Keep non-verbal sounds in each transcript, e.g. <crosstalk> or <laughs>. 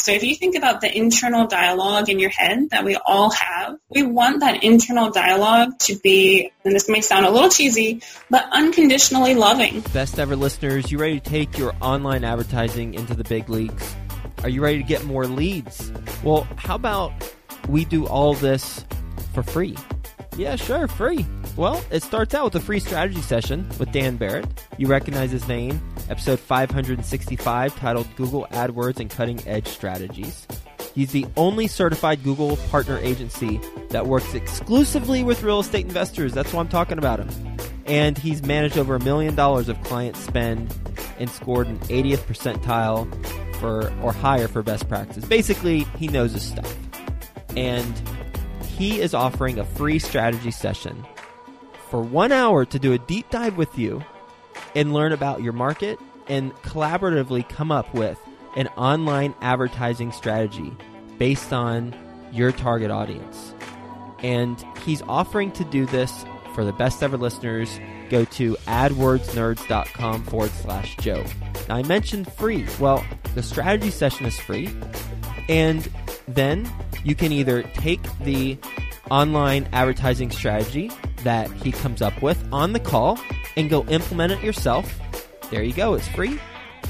So if you think about the internal dialogue in your head that we all have, we want that internal dialogue to be, and this may sound a little cheesy, but unconditionally loving. Best ever listeners, you ready to take your online advertising into the big leagues? Are you ready to get more leads? Well, how about we do all this for free? Yeah, sure, free. Well, it starts out with a free strategy session with Dan Barrett. You recognize his name, episode 565, titled Google AdWords and Cutting Edge Strategies. He's the only certified Google partner agency that works exclusively with real estate investors. That's why I'm talking about him. And he's managed over a million dollars of client spend and scored an 80th percentile for or higher for best practices. Basically, he knows his stuff. And he is offering a free strategy session for one hour to do a deep dive with you and learn about your market and collaboratively come up with an online advertising strategy based on your target audience. And he's offering to do this for the best ever listeners. Go to adwordsnerds.com forward slash Joe. Now, I mentioned free. Well, the strategy session is free. And then you can either take the online advertising strategy that he comes up with on the call and go implement it yourself. There you go, it's free.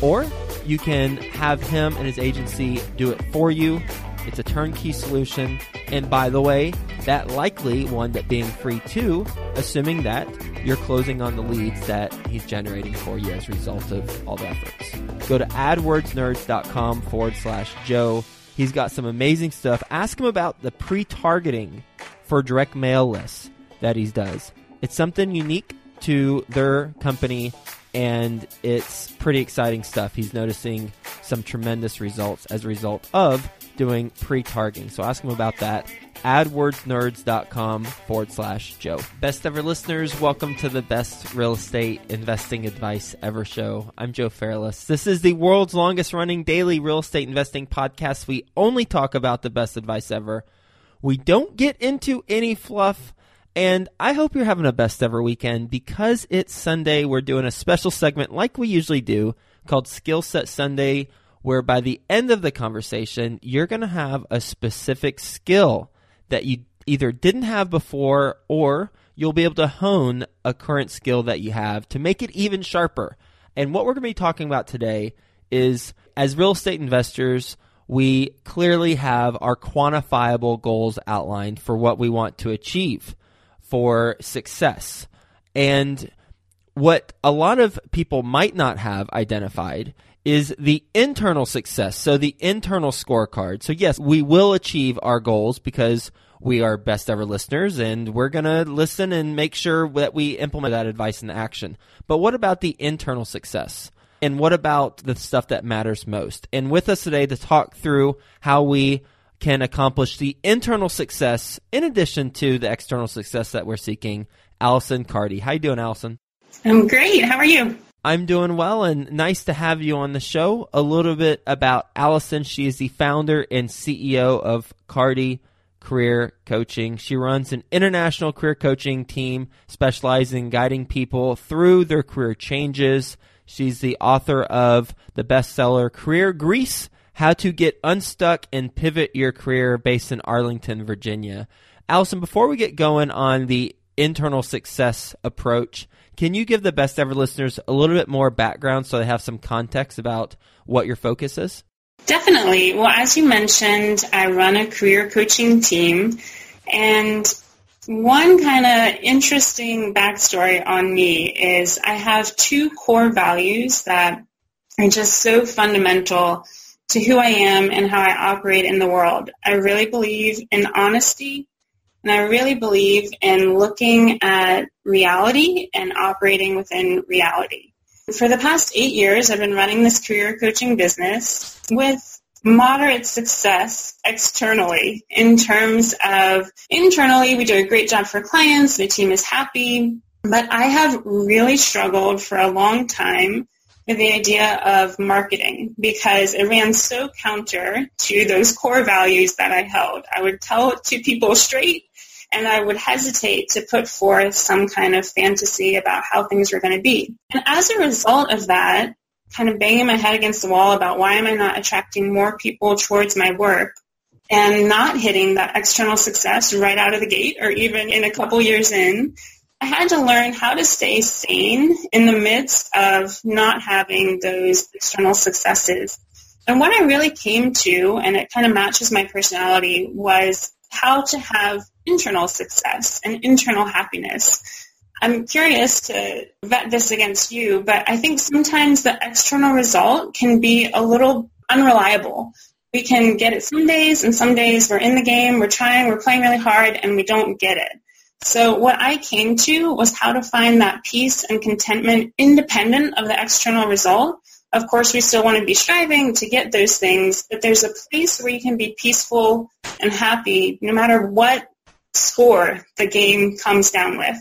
Or you can have him and his agency do it for you. It's a turnkey solution. And by the way, that likely one that being free too, assuming that you're closing on the leads that he's generating for you as a result of all the efforts. Go to adwordsnerds.com forward slash Joe. He's got some amazing stuff. Ask him about the pre targeting for direct mail lists that he does. It's something unique to their company and it's pretty exciting stuff. He's noticing some tremendous results as a result of doing pre-targeting. So ask him about that. AdWordsNerds.com forward slash Joe. Best ever listeners, welcome to the best real estate investing advice ever show. I'm Joe Fairless. This is the world's longest running daily real estate investing podcast. We only talk about the best advice ever. We don't get into any fluff. And I hope you're having a best ever weekend because it's Sunday. We're doing a special segment like we usually do called Skill Set Sunday, where by the end of the conversation, you're going to have a specific skill that you either didn't have before or you'll be able to hone a current skill that you have to make it even sharper. And what we're going to be talking about today is as real estate investors, we clearly have our quantifiable goals outlined for what we want to achieve for success. And what a lot of people might not have identified is the internal success. So the internal scorecard. So yes, we will achieve our goals because we are best ever listeners and we're going to listen and make sure that we implement that advice in action. But what about the internal success? And what about the stuff that matters most? And with us today to talk through how we can accomplish the internal success in addition to the external success that we're seeking, Alison Cardy. How you doing, Alison? I'm great. How are you? I'm doing well and nice to have you on the show. A little bit about Alison. She is the founder and CEO of Cardy Career Coaching. She runs an international career coaching team specializing in guiding people through their career changes She's the author of the bestseller Career Grease How to Get Unstuck and Pivot Your Career based in Arlington, Virginia. Alison, before we get going on the internal success approach, can you give the best ever listeners a little bit more background so they have some context about what your focus is? Definitely. Well, as you mentioned, I run a career coaching team, and one kind of interesting backstory on me is I have two core values that are just so fundamental to who I am and how I operate in the world. I really believe in honesty and I really believe in looking at reality and operating within reality. For the past eight years, I've been running this career coaching business with moderate success externally in terms of internally we do a great job for clients, the team is happy, but I have really struggled for a long time the idea of marketing because it ran so counter to those core values that I held. I would tell it to people straight and I would hesitate to put forth some kind of fantasy about how things were going to be. And as a result of that, kind of banging my head against the wall about why am I not attracting more people towards my work and not hitting that external success right out of the gate or even in a couple years in, I had to learn how to stay sane in the midst of not having those external successes. And what I really came to, and it kind of matches my personality, was how to have internal success and internal happiness. I'm curious to vet this against you, but I think sometimes the external result can be a little unreliable we can get it some days and some days we're in the game, we're trying, we're playing really hard and we don't get it. So what I came to was how to find that peace and contentment independent of the external result. Of course, we still want to be striving to get those things, but there's a place where you can be peaceful and happy no matter what score the game comes down with.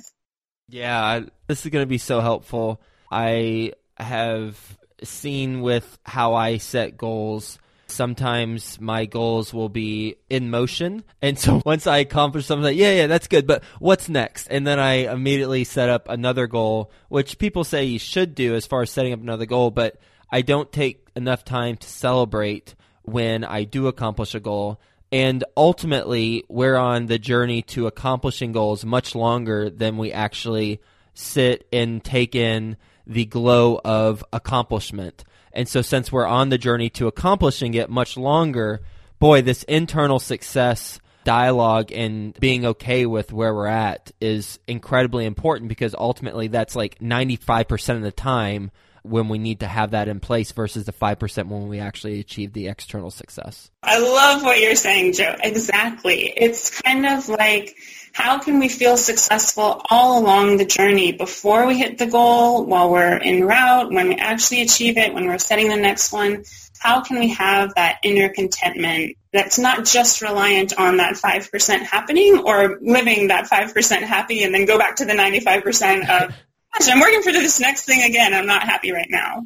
Yeah, this is going to be so helpful. I have seen with how I set goals Sometimes my goals will be in motion. And so <laughs> once I accomplish something, yeah, yeah, that's good. But what's next? And then I immediately set up another goal, which people say you should do as far as setting up another goal. But I don't take enough time to celebrate when I do accomplish a goal. And ultimately, we're on the journey to accomplishing goals much longer than we actually sit and take in the glow of accomplishment. And so, since we're on the journey to accomplishing it much longer, boy, this internal success dialogue and being okay with where we're at is incredibly important because ultimately that's like 95% of the time when we need to have that in place versus the 5% when we actually achieve the external success. I love what you're saying, Joe. Exactly. It's kind of like how can we feel successful all along the journey before we hit the goal, while we're en route, when we actually achieve it, when we're setting the next one? How can we have that inner contentment that's not just reliant on that 5% happening or living that 5% happy and then go back to the 95% of, gosh, I'm working for this next thing again. I'm not happy right now.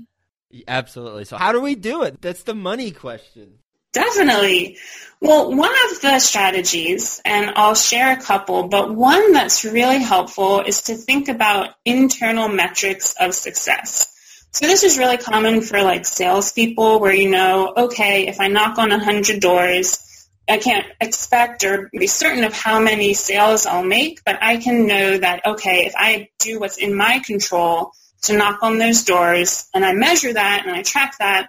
Absolutely. So how do we do it? That's the money question. Definitely. Well, one of the strategies, and I'll share a couple, but one that's really helpful is to think about internal metrics of success. So this is really common for like salespeople where you know, okay, if I knock on 100 doors, I can't expect or be certain of how many sales I'll make, but I can know that, okay, if I do what's in my control to knock on those doors and I measure that and I track that,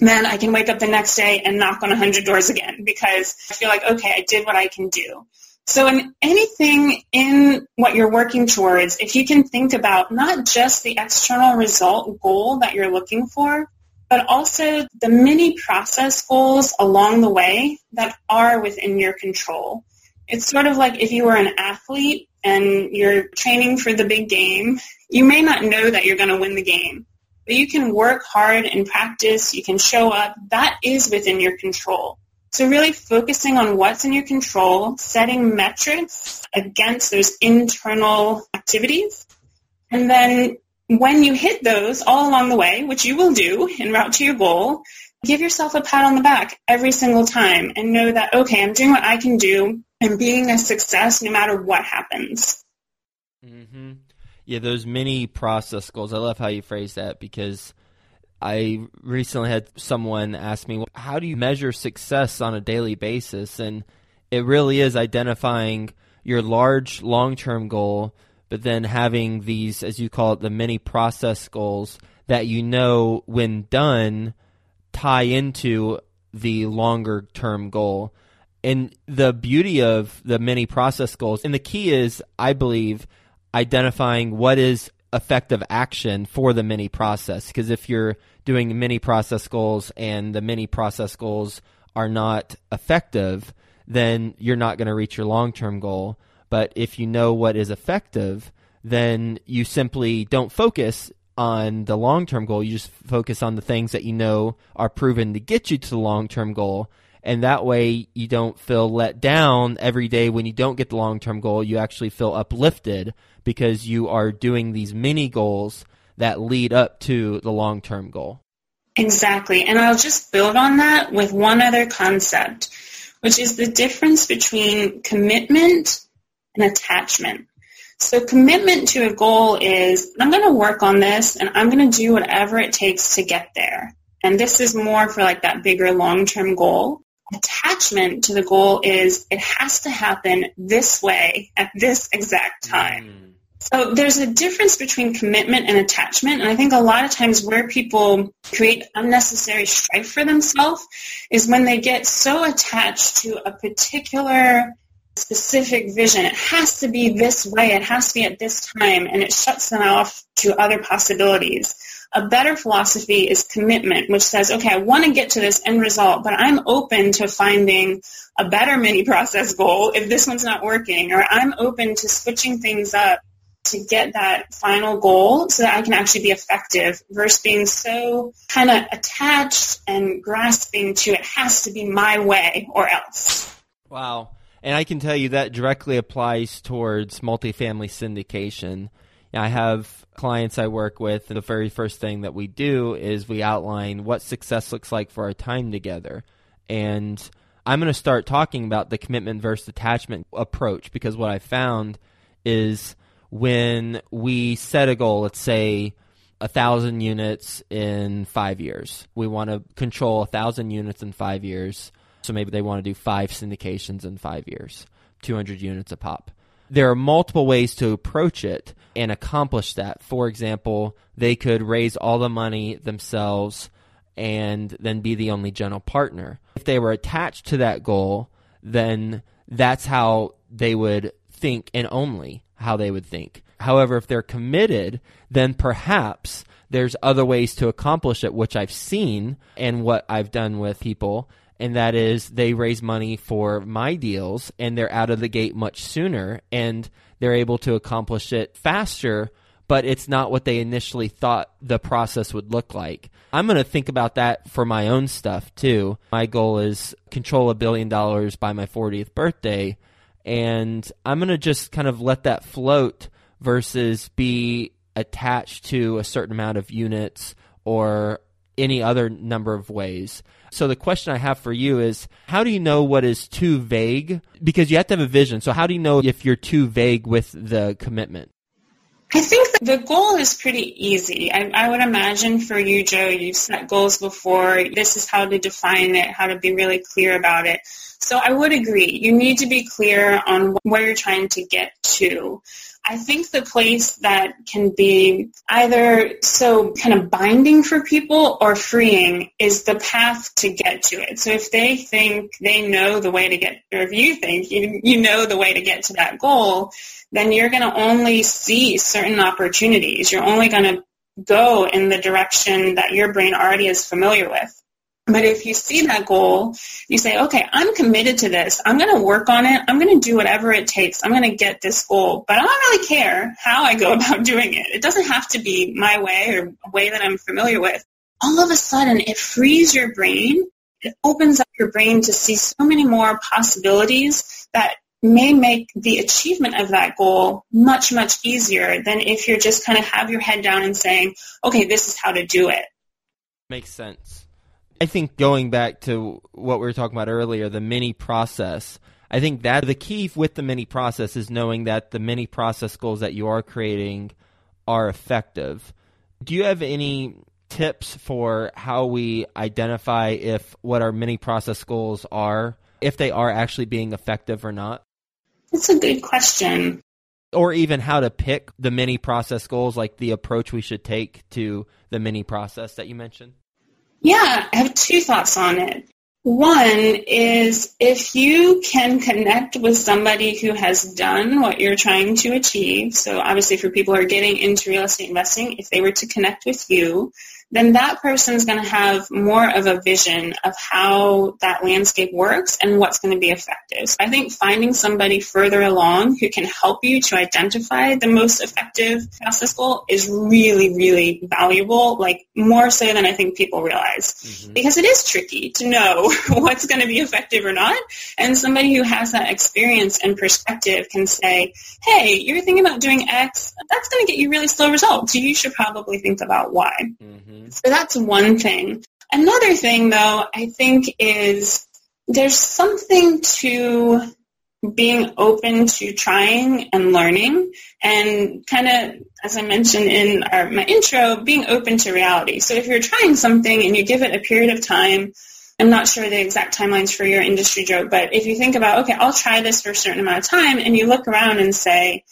then I can wake up the next day and knock on 100 doors again because I feel like, okay, I did what I can do. So in anything in what you're working towards, if you can think about not just the external result goal that you're looking for, but also the mini process goals along the way that are within your control. It's sort of like if you were an athlete and you're training for the big game, you may not know that you're going to win the game, but you can work hard and practice, you can show up. That is within your control. So really focusing on what's in your control, setting metrics against those internal activities, and then when you hit those all along the way, which you will do en route to your goal, give yourself a pat on the back every single time and know that, okay, I'm doing what I can do and being a success no matter what happens. Mm-hmm. Yeah, those mini process goals. I love how you phrase that because I recently had someone ask me, "How do you measure success on a daily basis?" And it really is identifying your large long-term goal, but then having these, as you call it, the mini process goals that you know, when done, tie into the longer term goal. And the beauty of the mini process goals, and the key is, I believe, identifying what is effective action for the mini process. Because if you're doing mini process goals and the mini process goals are not effective, then you're not going to reach your long term goal. But if you know what is effective, then you simply don't focus on the long term goal. You just focus on the things that you know are proven to get you to the long term goal and that way you don't feel let down every day when you don't get the long term goal. You actually feel uplifted because you are doing these mini goals that lead up to the long term goal. Exactly. And I'll just build on that with one other concept, which is the difference between commitment and attachment. So commitment to a goal is I'm going to work on this and I'm going to do whatever it takes to get there. And this is more for like that bigger long-term goal. Attachment to the goal is it has to happen this way at this exact time. Mm. So there's a difference between commitment and attachment. And I think a lot of times where people create unnecessary strife for themselves is when they get so attached to a particular specific vision. It has to be this way. It has to be at this time. And it shuts them off to other possibilities. A better philosophy is commitment, which says, okay, I want to get to this end result, but I'm open to finding a better mini process goal if this one's not working, or I'm open to switching things up to get that final goal so that I can actually be effective versus being so kind of attached and grasping to it has to be my way or else. Wow. And I can tell you that directly applies towards multifamily syndication. I have clients I work with, and the very first thing that we do is we outline what success looks like for our time together. And I'm going to start talking about the commitment versus attachment approach because what I found is when we set a goal, let's say a thousand units in five years, we want to control a thousand units in five years. So maybe they want to do five syndications in five years, 200 units a pop. There are multiple ways to approach it and accomplish that. For example, they could raise all the money themselves and then be the only general partner. If they were attached to that goal, then that's how they would think and only how they would think. However, if they're committed, then perhaps there's other ways to accomplish it, which I've seen and what I've done with people. And that is they raise money for my deals and they're out of the gate much sooner and they're able to accomplish it faster, but it's not what they initially thought the process would look like. I'm going to think about that for my own stuff too. My goal is control a billion dollars by my 40th birthday and I'm going to just kind of let that float versus be attached to a certain amount of units or any other number of ways. So the question I have for you is how do you know what is too vague? Because you have to have a vision. So how do you know if you're too vague with the commitment? I think the goal is pretty easy. I, I, would imagine for you, Joe, you've set goals before. This is how to define it, how to be really clear about it. So I would agree. You need to be clear on where you're trying to get to. I think the place that can be either so kind of binding for people or freeing is the path to get to it. So if they think they know the way to get, or if you think you, you know the way to get to that goal, then you're going to only see certain opportunities. You're only going to go in the direction that your brain already is familiar with. But if you see that goal, you say, okay, I'm committed to this. I'm going to work on it. I'm going to do whatever it takes. I'm going to get this goal. But I don't really care how I go <laughs> about doing it. It doesn't have to be my way or a way that I'm familiar with. All of a sudden, it frees your brain. It opens up your brain to see so many more possibilities that may make the achievement of that goal much, much easier than if you're just kind of have your head down and saying, okay, this is how to do it. Makes sense. I think going back to what we were talking about earlier, the mini process, I think that the key with the mini process is knowing that the mini process goals that you are creating are effective. Do you have any tips for how we identify if what our mini process goals are, if they are actually being effective or not? That's a good question. Or even how to pick the mini process goals, like the approach we should take to the mini process that you mentioned? Yeah, I have two thoughts on it. One is if you can connect with somebody who has done what you're trying to achieve, so obviously for people who are getting into real estate investing, if they were to connect with you, then that person is going to have more of a vision of how that landscape works and what's going to be effective. So I think finding somebody further along who can help you to identify the most effective process goal is really, really valuable, like more so than I think people realize. Mm-hmm. Because it is tricky to know <laughs> what's going to be effective or not. And somebody who has that experience and perspective can say, hey, you're thinking about doing X, that's going to get you really slow results. You should probably think about Y. Mm-hmm. Mm-hmm. So that's one thing. Another thing, though, I think is there's something to being open to trying and learning and kind of, as I mentioned in our, my intro, being open to reality. So if you're trying something and you give it a period of time, I'm not sure the exact timelines for your industry Joe, but if you think about, okay, I'll try this for a certain amount of time and you look around and say,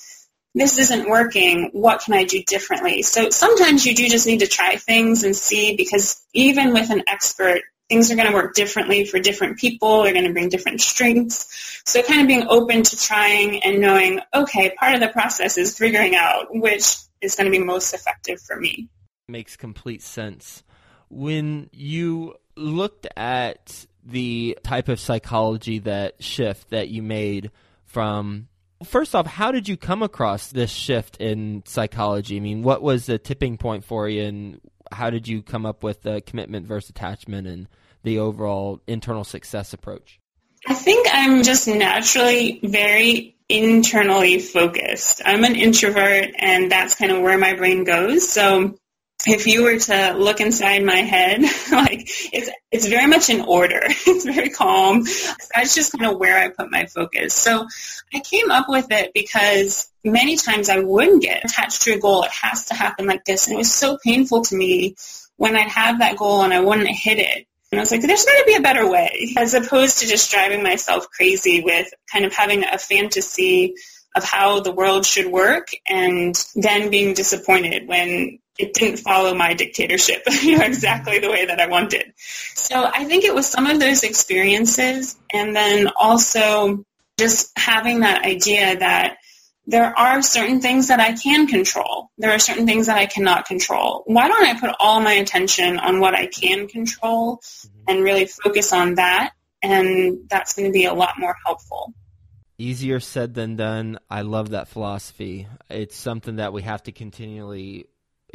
this isn't working, what can I do differently? So sometimes you do just need to try things and see because even with an expert, things are going to work differently for different people. They're going to bring different strengths. So kind of being open to trying and knowing, okay, part of the process is figuring out which is going to be most effective for me. Makes complete sense. When you looked at the type of psychology that shift that you made from First off, how did you come across this shift in psychology? I mean, what was the tipping point for you, and how did you come up with the commitment versus attachment and the overall internal success approach? I think I'm just naturally very internally focused. I'm an introvert, and that's kind of where my brain goes. So if you were to look inside my head, <laughs> like it's it's very much in order. <laughs> It's very calm. That's just kind of where I put my focus. So I came up with it because many times I wouldn't get attached to a goal. It has to happen like this. And it was so painful to me when I'd have that goal and I wouldn't hit it. And I was like, there's got to be a better way, as opposed to just driving myself crazy with kind of having a fantasy of how the world should work and then being disappointed when it didn't follow my dictatorship <laughs> you know, exactly the way that I wanted. So I think it was some of those experiences and then also just having that idea that there are certain things that I can control. There are certain things that I cannot control. Why don't I put all my attention on what I can control mm-hmm. and really focus on that? And that's going to be a lot more helpful. Easier said than done. I love that philosophy. It's something that we have to continually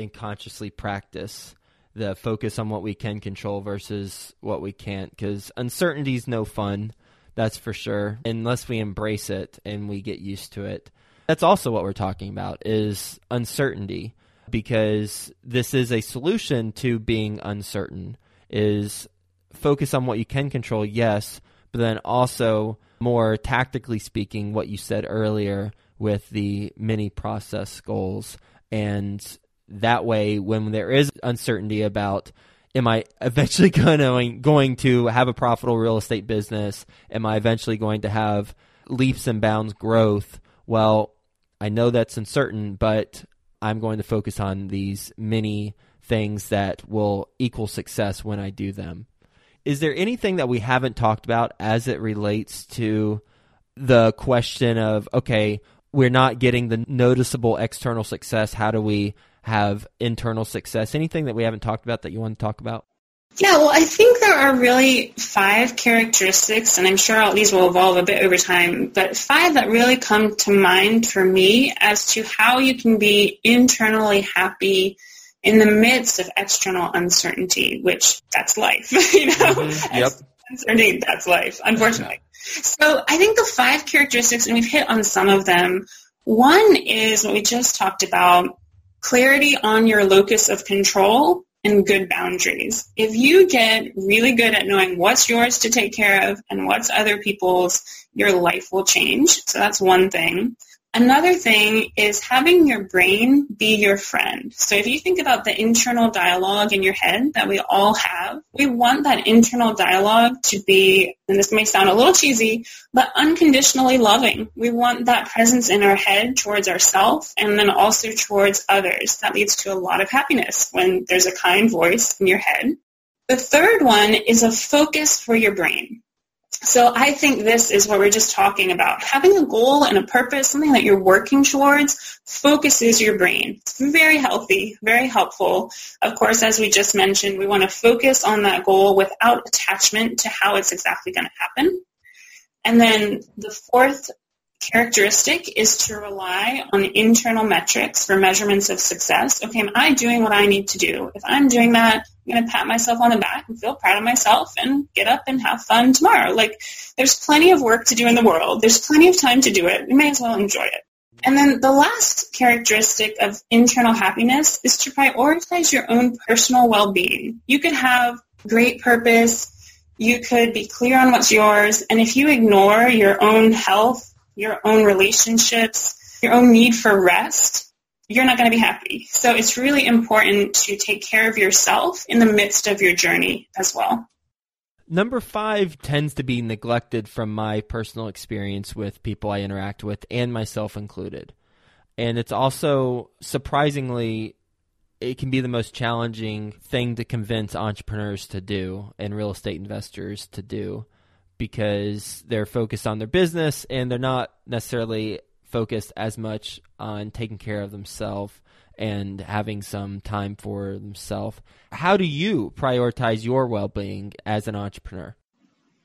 and consciously practice the focus on what we can control versus what we can't because uncertainty is no fun that's for sure unless we embrace it and we get used to it. That's also what we're talking about is uncertainty because this is a solution to being uncertain is focus on what you can control yes but then also more tactically speaking what you said earlier with the mini process goals and that way when there is uncertainty about am I eventually <laughs> going going to have a profitable real estate business? Am I eventually going to have leaps and bounds growth? Well, I know that's uncertain, but I'm going to focus on these many things that will equal success when I do them. Is there anything that we haven't talked about as it relates to the question of okay, we're not getting the noticeable external success. How do we have internal success. Anything that we haven't talked about that you want to talk about? Yeah, well, I think there are really five characteristics, and I'm sure all these will evolve a bit over time, but five that really come to mind for me as to how you can be internally happy in the midst of external uncertainty, which that's life, <laughs> you know? Mm-hmm. Yep. Uncertainty, that's life, unfortunately. So I think the five characteristics, and we've hit on some of them. One is what we just talked about, clarity on your locus of control and good boundaries. If you get really good at knowing what's yours to take care of and what's other people's, your life will change. So that's one thing. Another thing is having your brain be your friend. So if you think about the internal dialogue in your head that we all have, we want that internal dialogue to be, and this may sound a little cheesy, but unconditionally loving. We want that presence in our head towards ourselves and then also towards others. That leads to a lot of happiness when there's a kind voice in your head. The third one is a focus for your brain. So I think this is what we're just talking about. Having a goal and a purpose, something that you're working towards, focuses your brain. It's very healthy, very helpful. Of course, as we just mentioned, we want to focus on that goal without attachment to how it's exactly going to happen. And then the fourth characteristic is to rely on internal metrics for measurements of success. Okay, am I doing what I need to do? If I'm doing that, I'm going to pat myself on the back and feel proud of myself and get up and have fun tomorrow. Like, there's plenty of work to do in the world. There's plenty of time to do it. We may as well enjoy it. And then the last characteristic of internal happiness is to prioritize your own personal well-being. You could have great purpose, You could be clear on what's yours. And if you ignore your own health, your own relationships, your own need for rest, you're not going to be happy. So it's really important to take care of yourself in the midst of your journey as well. Number five tends to be neglected from my personal experience with people I interact with and myself included. And it's also surprisingly, it can be the most challenging thing to convince entrepreneurs to do and real estate investors to do because they're focused on their business and they're not necessarily focused as much on taking care of themselves and having some time for themselves. How do you prioritize your well being as an entrepreneur?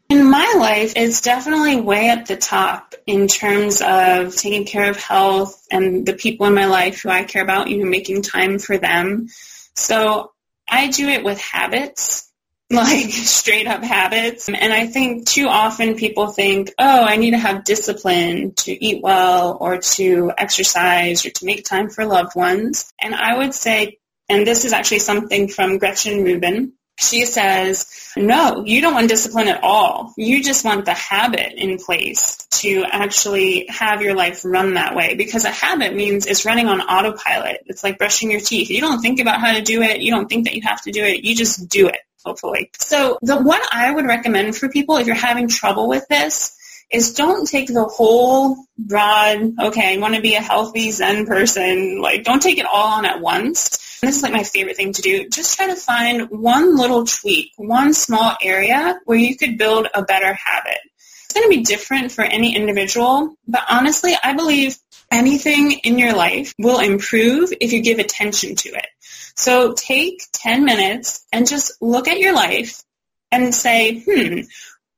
In my life, it's definitely way at the top in terms of taking care of health and the people in my life who I care about, you know, making time for them. So I do it with habits like <laughs> straight up habits. And I think too often people think, oh, I need to have discipline to eat well or to exercise or to make time for loved ones. And I would say, and this is actually something from Gretchen Rubin, she says, no, you don't want discipline at all. You just want the habit in place to actually have your life run that way because a habit means it's running on autopilot. It's like brushing your teeth. You don't think about how to do it. You don't think that you have to do it. You just do it hopefully. So the one I would recommend for people if you're having trouble with this is don't take the whole broad, okay, I want to be a healthy Zen person. Like don't take it all on at once. And this is like my favorite thing to do. Just try to find one little tweak, one small area where you could build a better habit. It's going to be different for any individual, but honestly, I believe anything in your life will improve if you give attention to it. So take 10 minutes and just look at your life and say, hmm,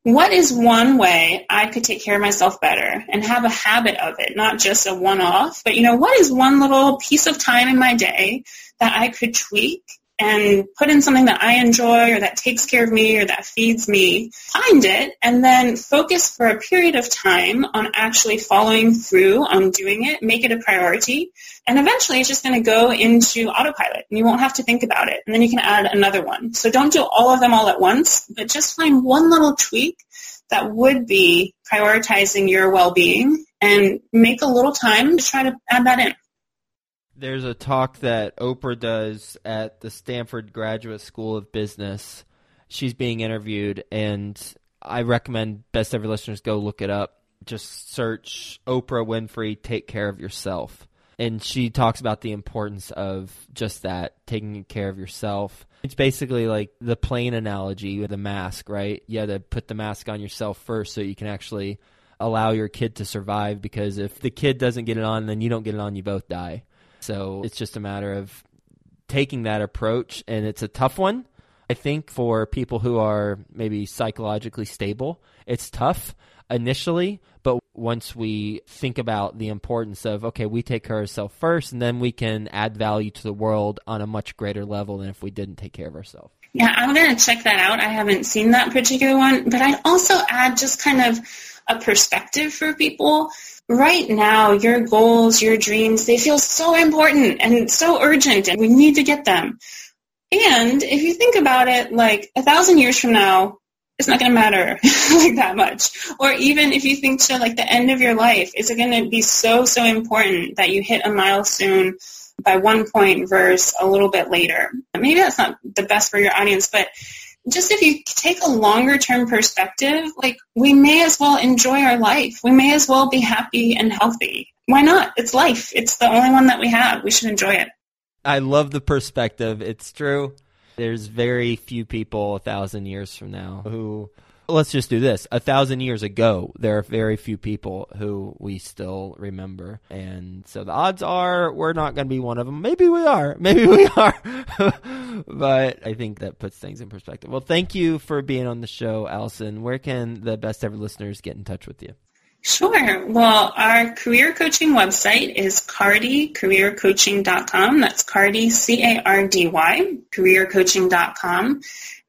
what is one way I could take care of myself better and have a habit of it, not just a one-off, but you know, what is one little piece of time in my day that I could tweak and put in something that I enjoy or that takes care of me or that feeds me, find it, and then focus for a period of time on actually following through on doing it, make it a priority, and eventually it's just going to go into autopilot and you won't have to think about it. And then you can add another one. So don't do all of them all at once, but just find one little tweak that would be prioritizing your well-being and make a little time to try to add that in. There's a talk that Oprah does at the Stanford Graduate School of Business. She's being interviewed, and I recommend best ever listeners go look it up. Just search Oprah Winfrey, take care of yourself. And she talks about the importance of just that, taking care of yourself. It's basically like the plane analogy with a mask, right? You have to put the mask on yourself first so you can actually allow your kid to survive because if the kid doesn't get it on, then you don't get it on, you both die. So it's just a matter of taking that approach, and it's a tough one. I think for people who are maybe psychologically stable, it's tough initially, but once we think about the importance of, okay, we take care of ourselves first, and then we can add value to the world on a much greater level than if we didn't take care of ourselves. Yeah, I'm going to check that out. I haven't seen that particular one, but I'd also add just kind of a perspective for people right now, your goals, your dreams, they feel so important and so urgent and we need to get them. And if you think about it, like a thousand years from now, it's not going to matter <laughs> like that much. Or even if you think to like the end of your life, is it going to be so, so important that you hit a milestone by one point versus a little bit later? Maybe that's not the best for your audience, but just if you take a longer term perspective, like we may as well enjoy our life. We may as well be happy and healthy. Why not? It's life. It's the only one that we have. We should enjoy it. I love the perspective. It's true. There's very few people a thousand years from now who let's just do this. A thousand years ago, there are very few people who we still remember. And so the odds are we're not going to be one of them. Maybe we are. <laughs> Maybe we are. <laughs> but I think that puts things in perspective. Well, thank you for being on the show, Alison. Where can the best ever listeners get in touch with you? Sure. Well, our career coaching website is cardycareercoaching.com. That's Cardy, C-A-R-D-Y, careercoaching.com.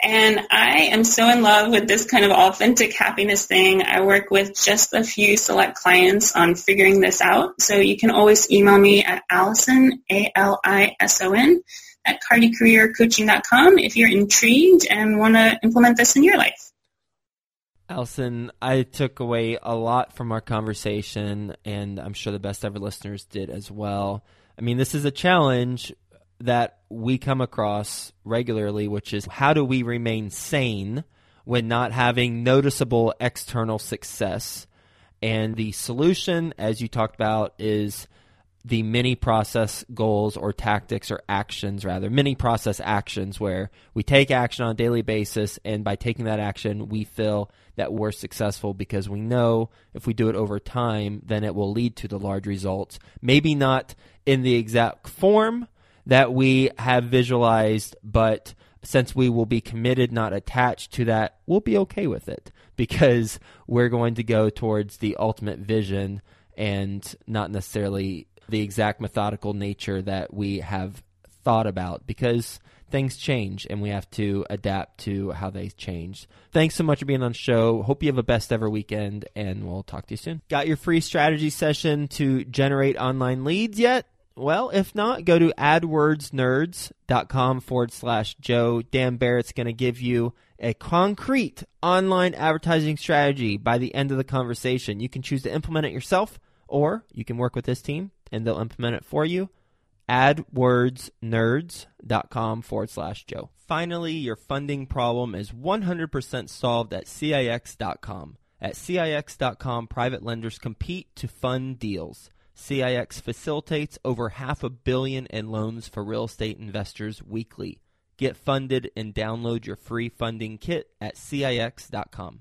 And I am so in love with this kind of authentic happiness thing. I work with just a few select clients on figuring this out. So you can always email me at Alison, A-L-I-S-O-N, at cardycareercoaching.com if you're intrigued and want to implement this in your life. Alison, I took away a lot from our conversation, and I'm sure the best ever listeners did as well. I mean, this is a challenge that we come across regularly, which is how do we remain sane when not having noticeable external success? And the solution, as you talked about, is the mini process goals or tactics or actions rather mini process actions where we take action on a daily basis and by taking that action we feel that we're successful because we know if we do it over time then it will lead to the large results. Maybe not in the exact form that we have visualized but since we will be committed not attached to that we'll be okay with it because we're going to go towards the ultimate vision and not necessarily the exact methodical nature that we have thought about because things change and we have to adapt to how they change. Thanks so much for being on the show. Hope you have a best ever weekend and we'll talk to you soon. Got your free strategy session to generate online leads yet? Well, if not, go to adwordsnerds.com forward slash Joe. Dan Barrett's going to give you a concrete online advertising strategy by the end of the conversation. You can choose to implement it yourself or you can work with this team and they'll implement it for you. AdWordsNerds.com forward slash Joe. Finally, your funding problem is 100% solved at CIX.com. At CIX.com, private lenders compete to fund deals. CIX facilitates over half a billion in loans for real estate investors weekly. Get funded and download your free funding kit at CIX.com.